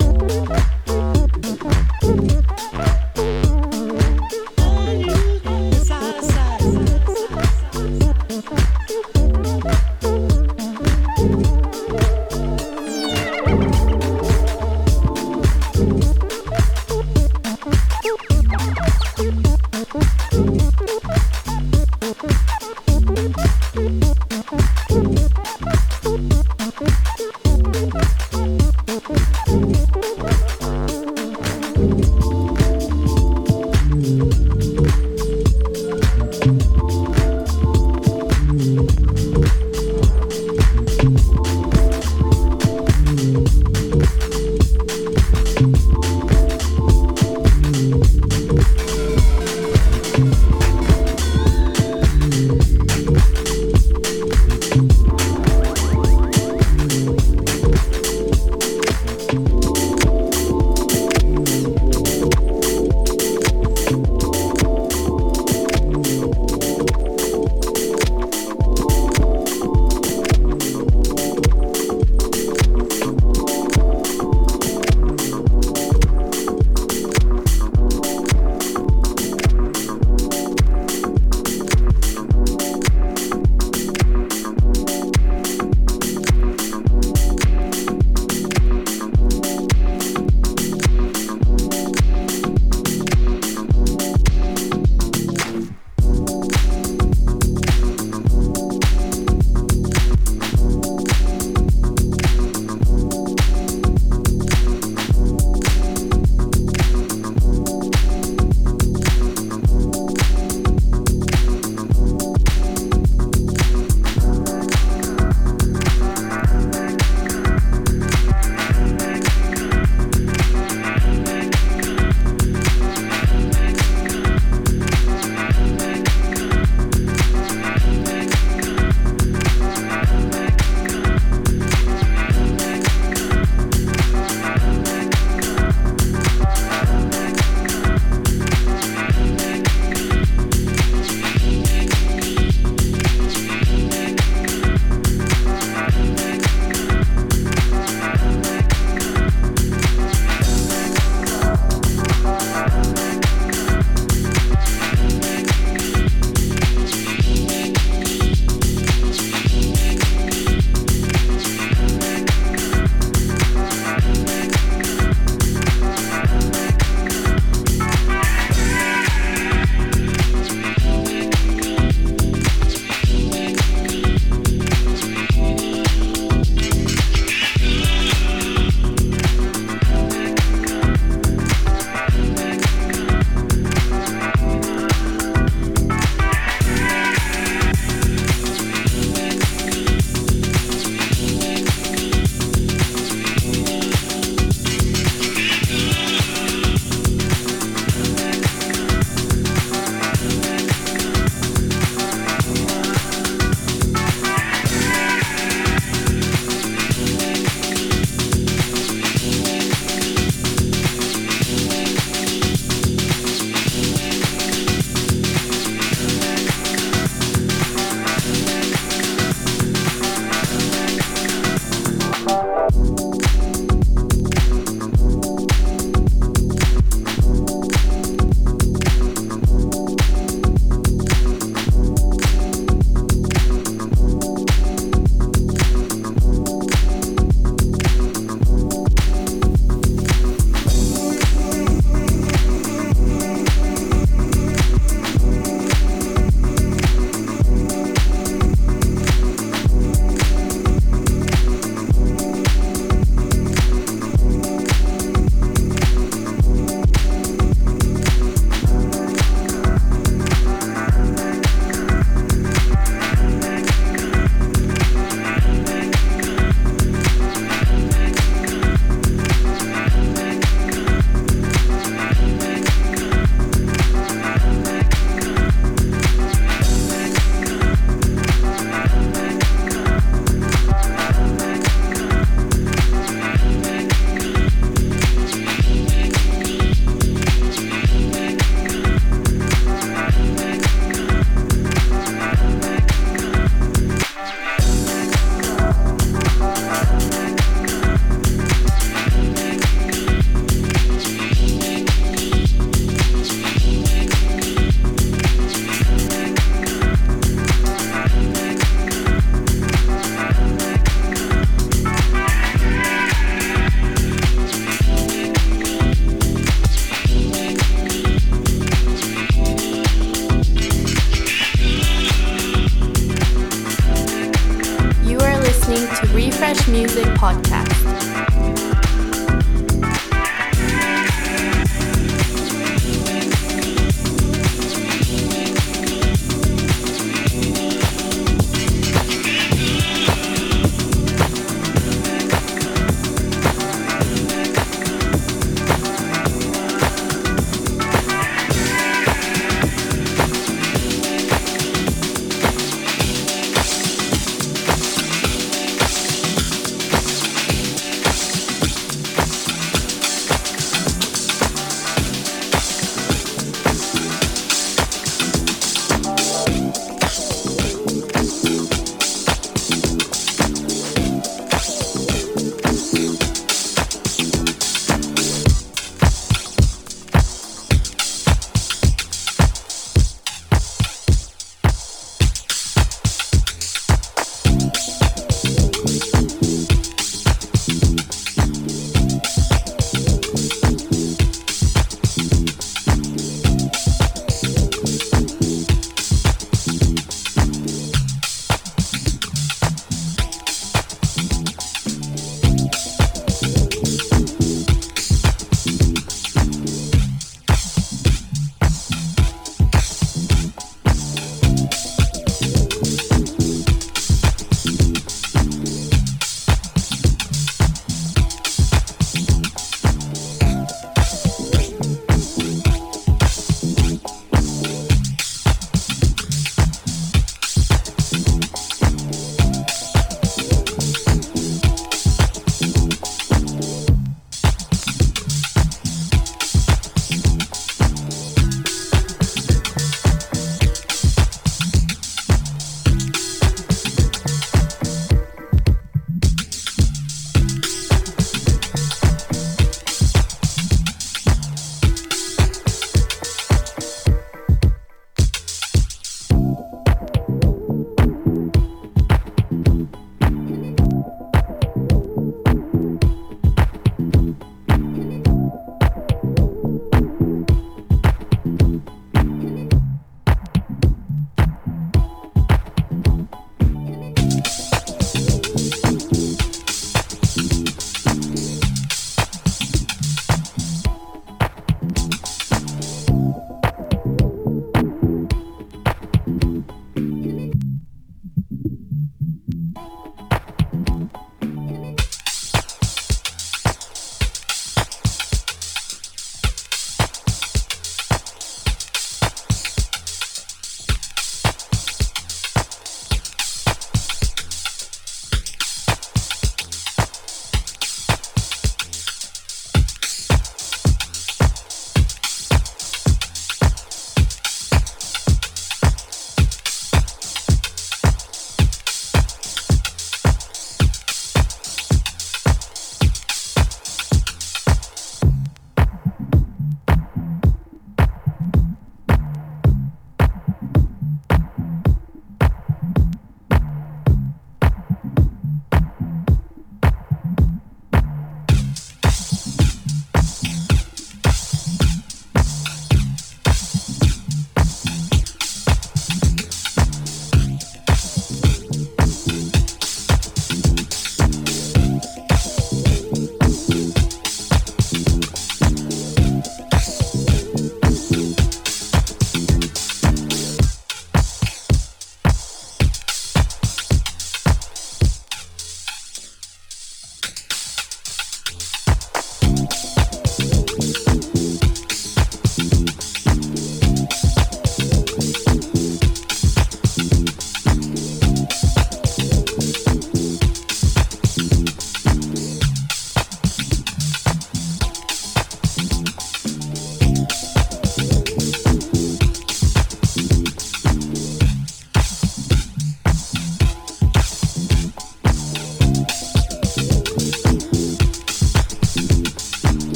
Música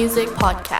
Music Podcast.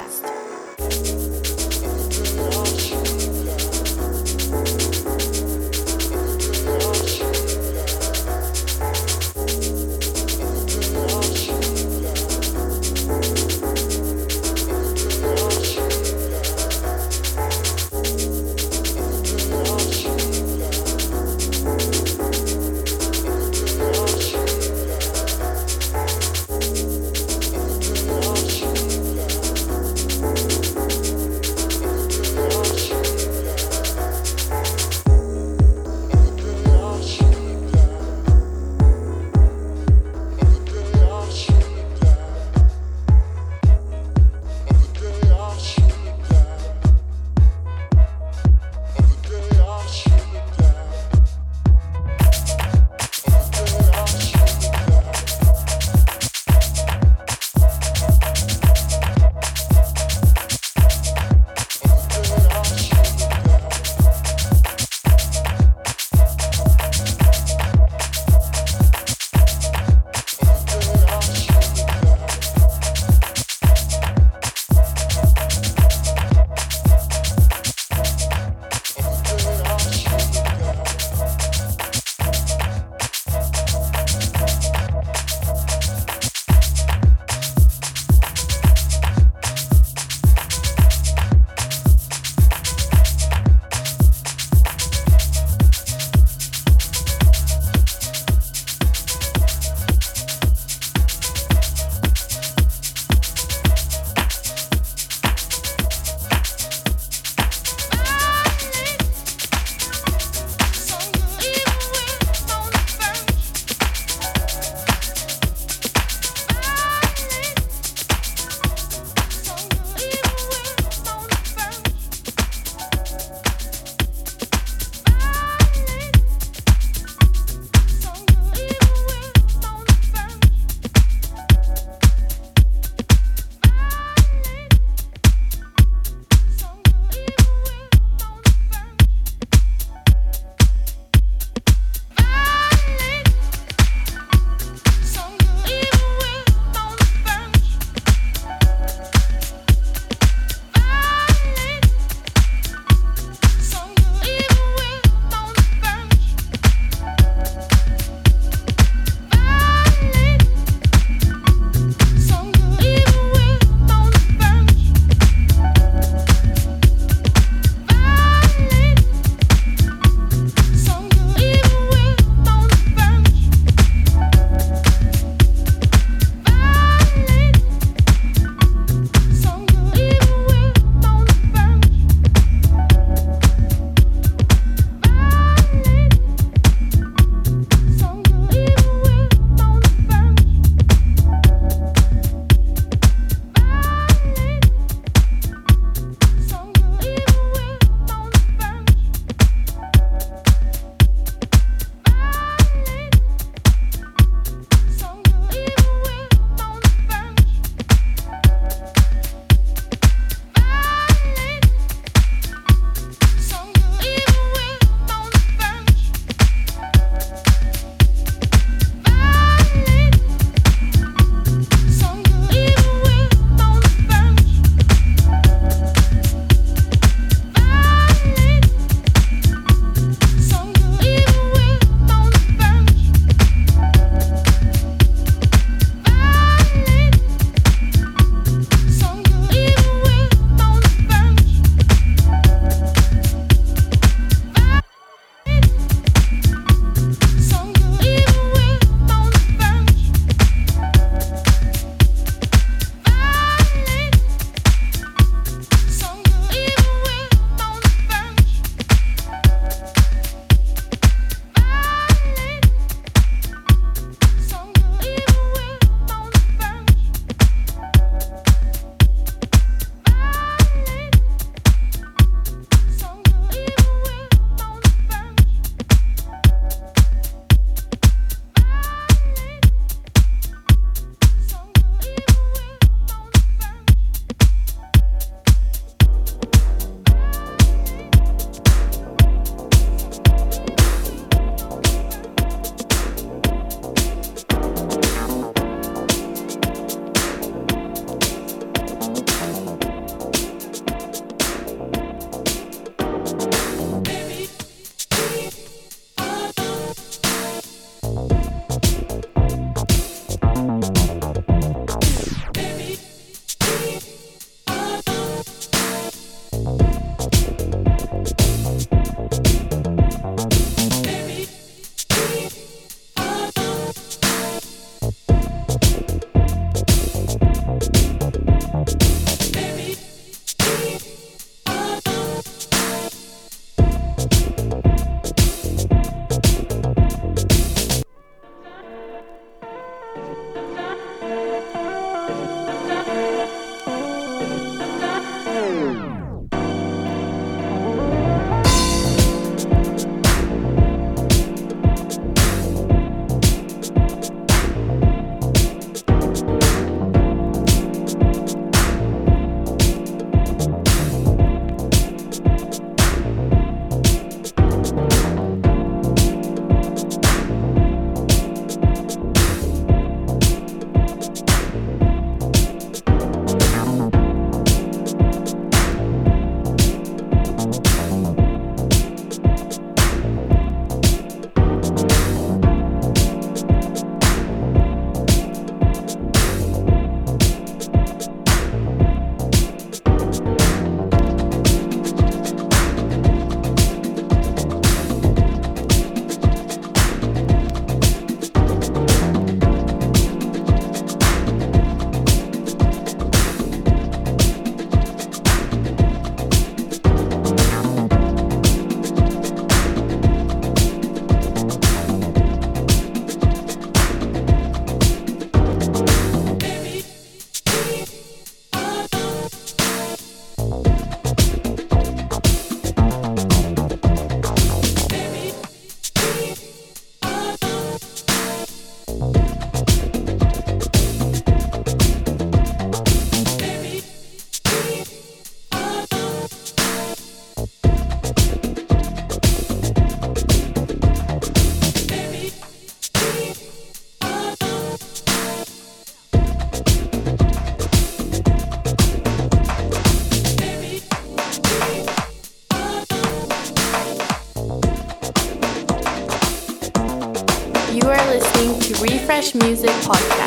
Music Podcast.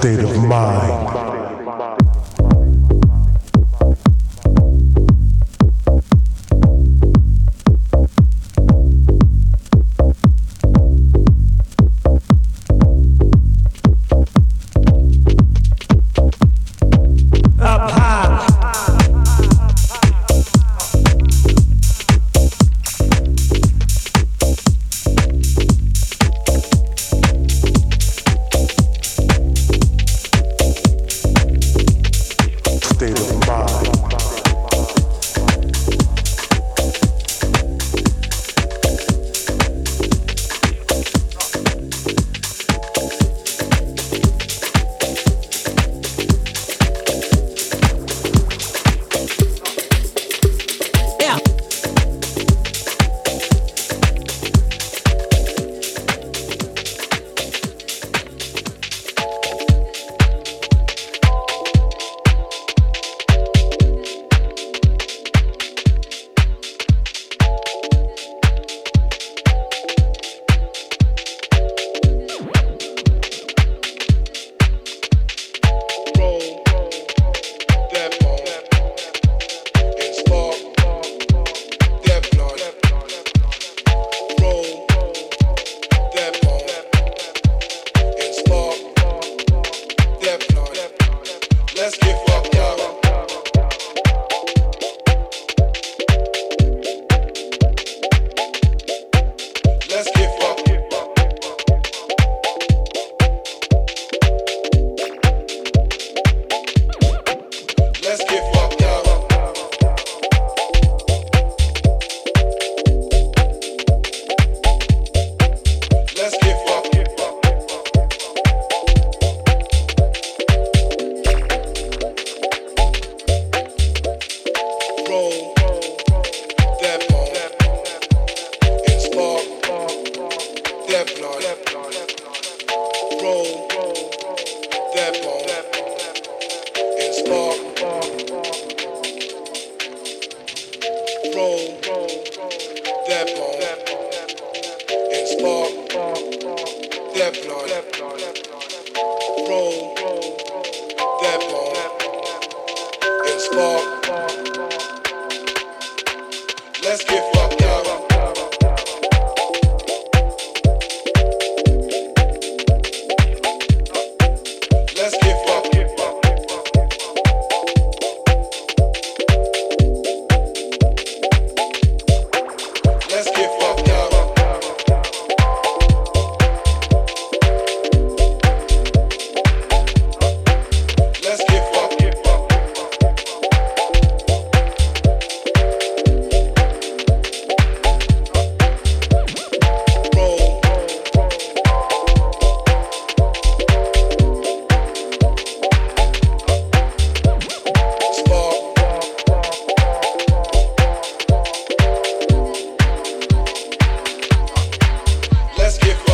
state of mind. let's get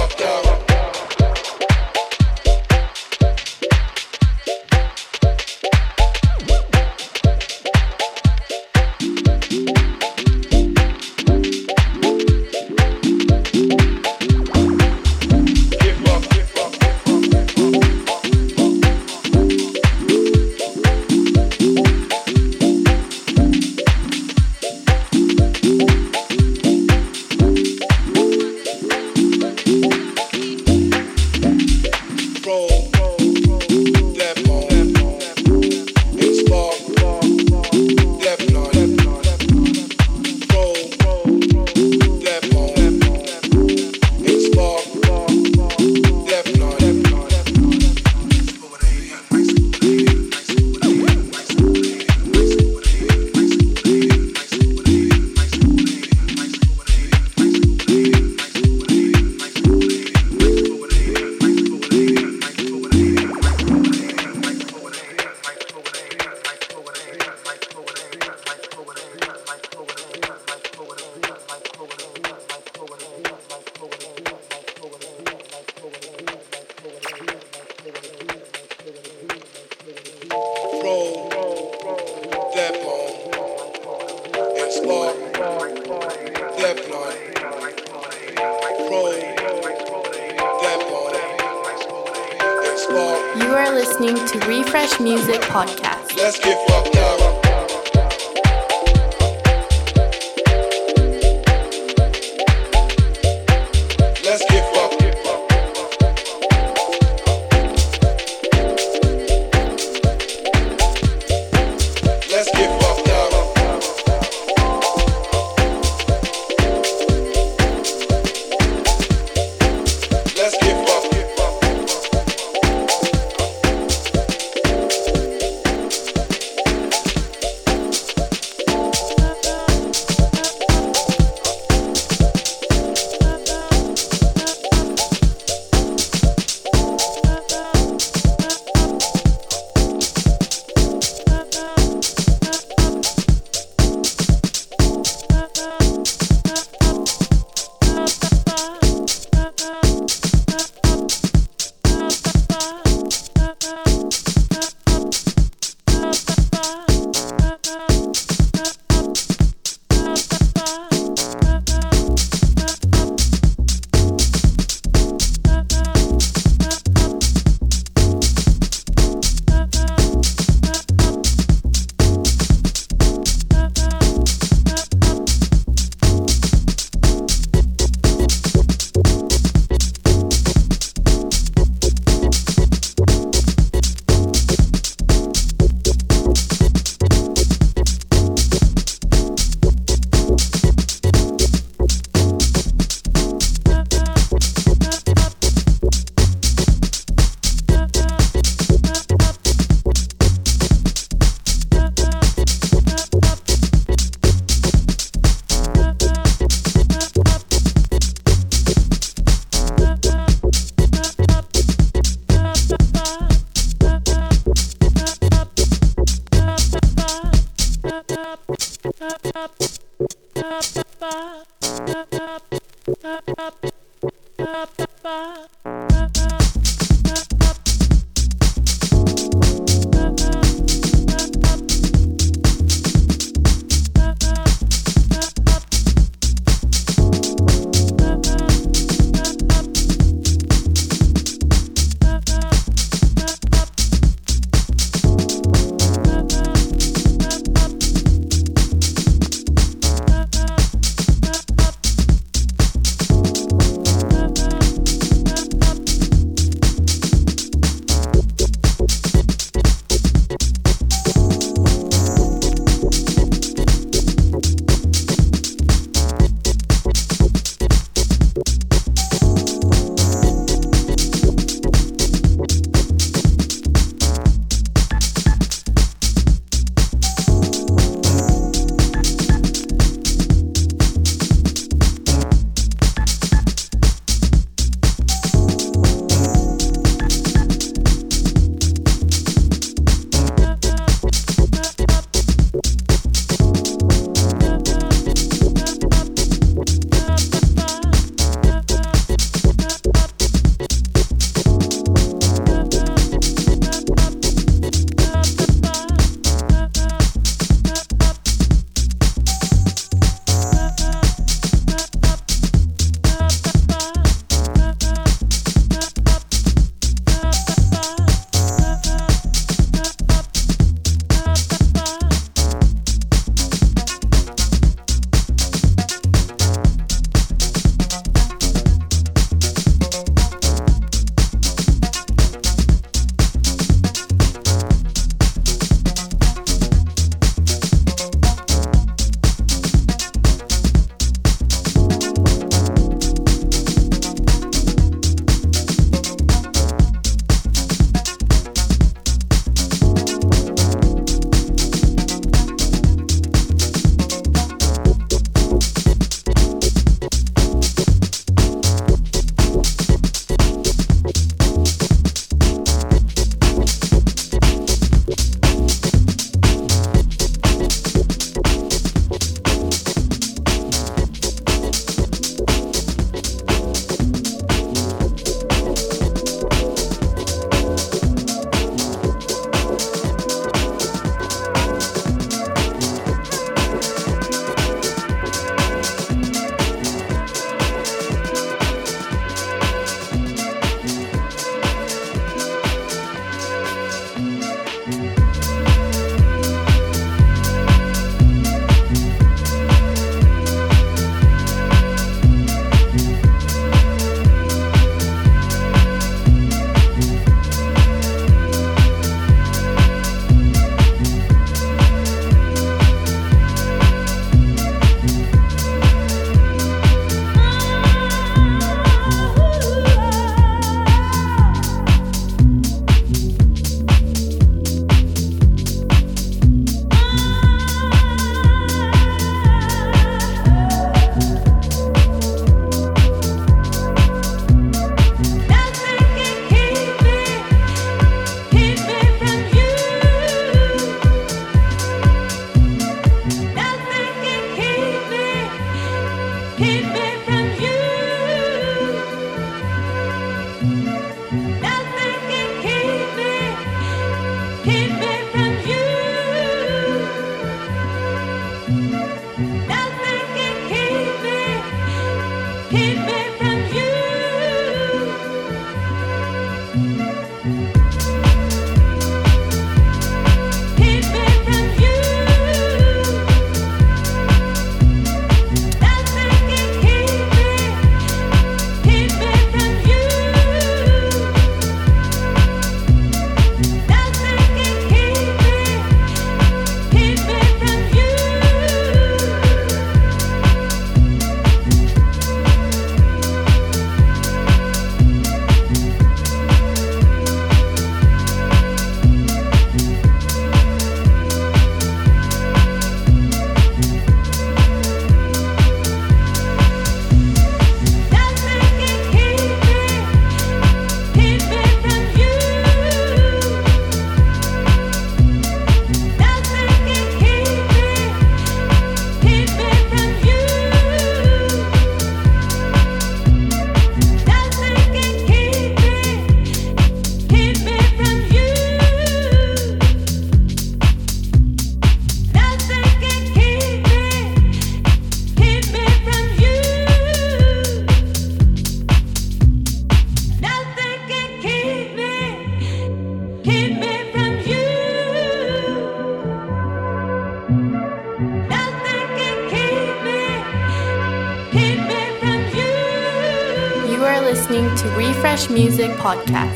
Podcast.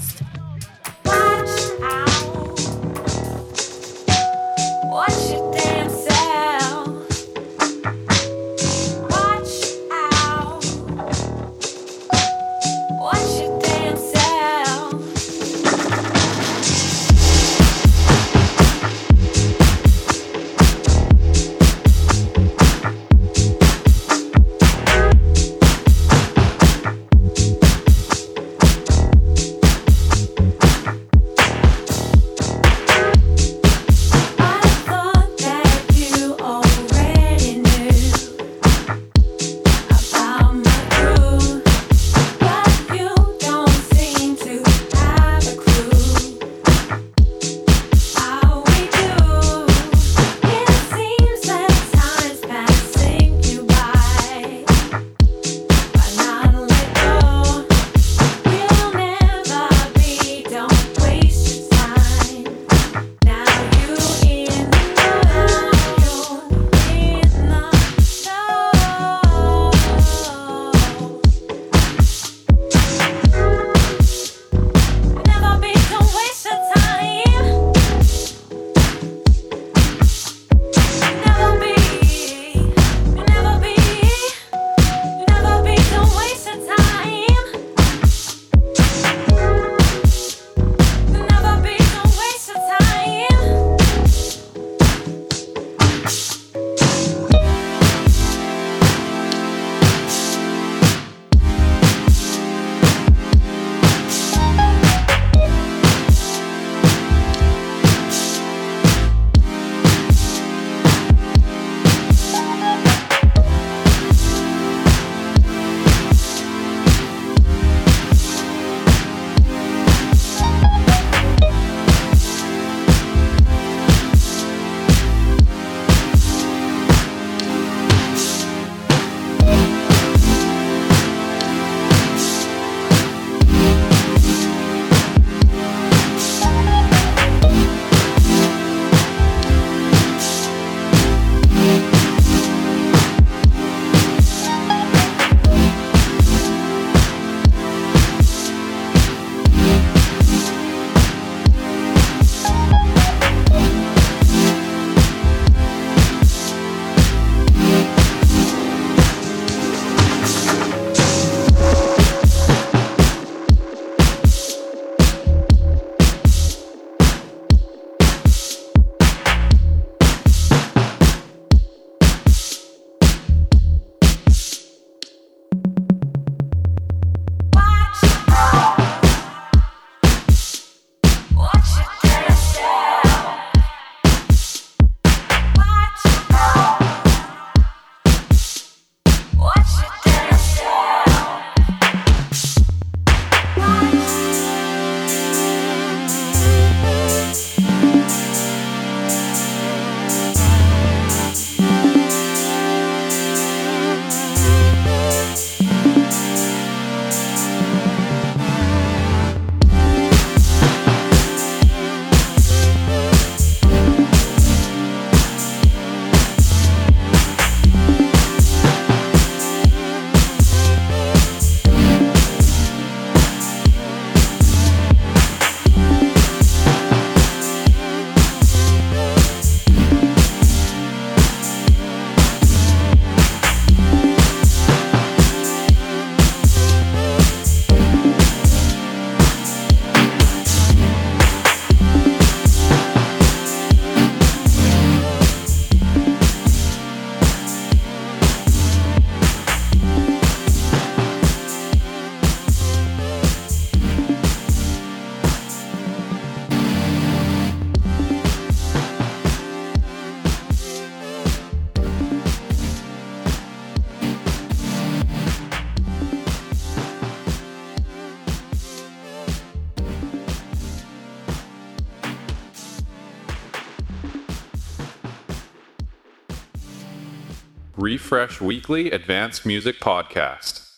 Fresh Weekly Advanced Music Podcast.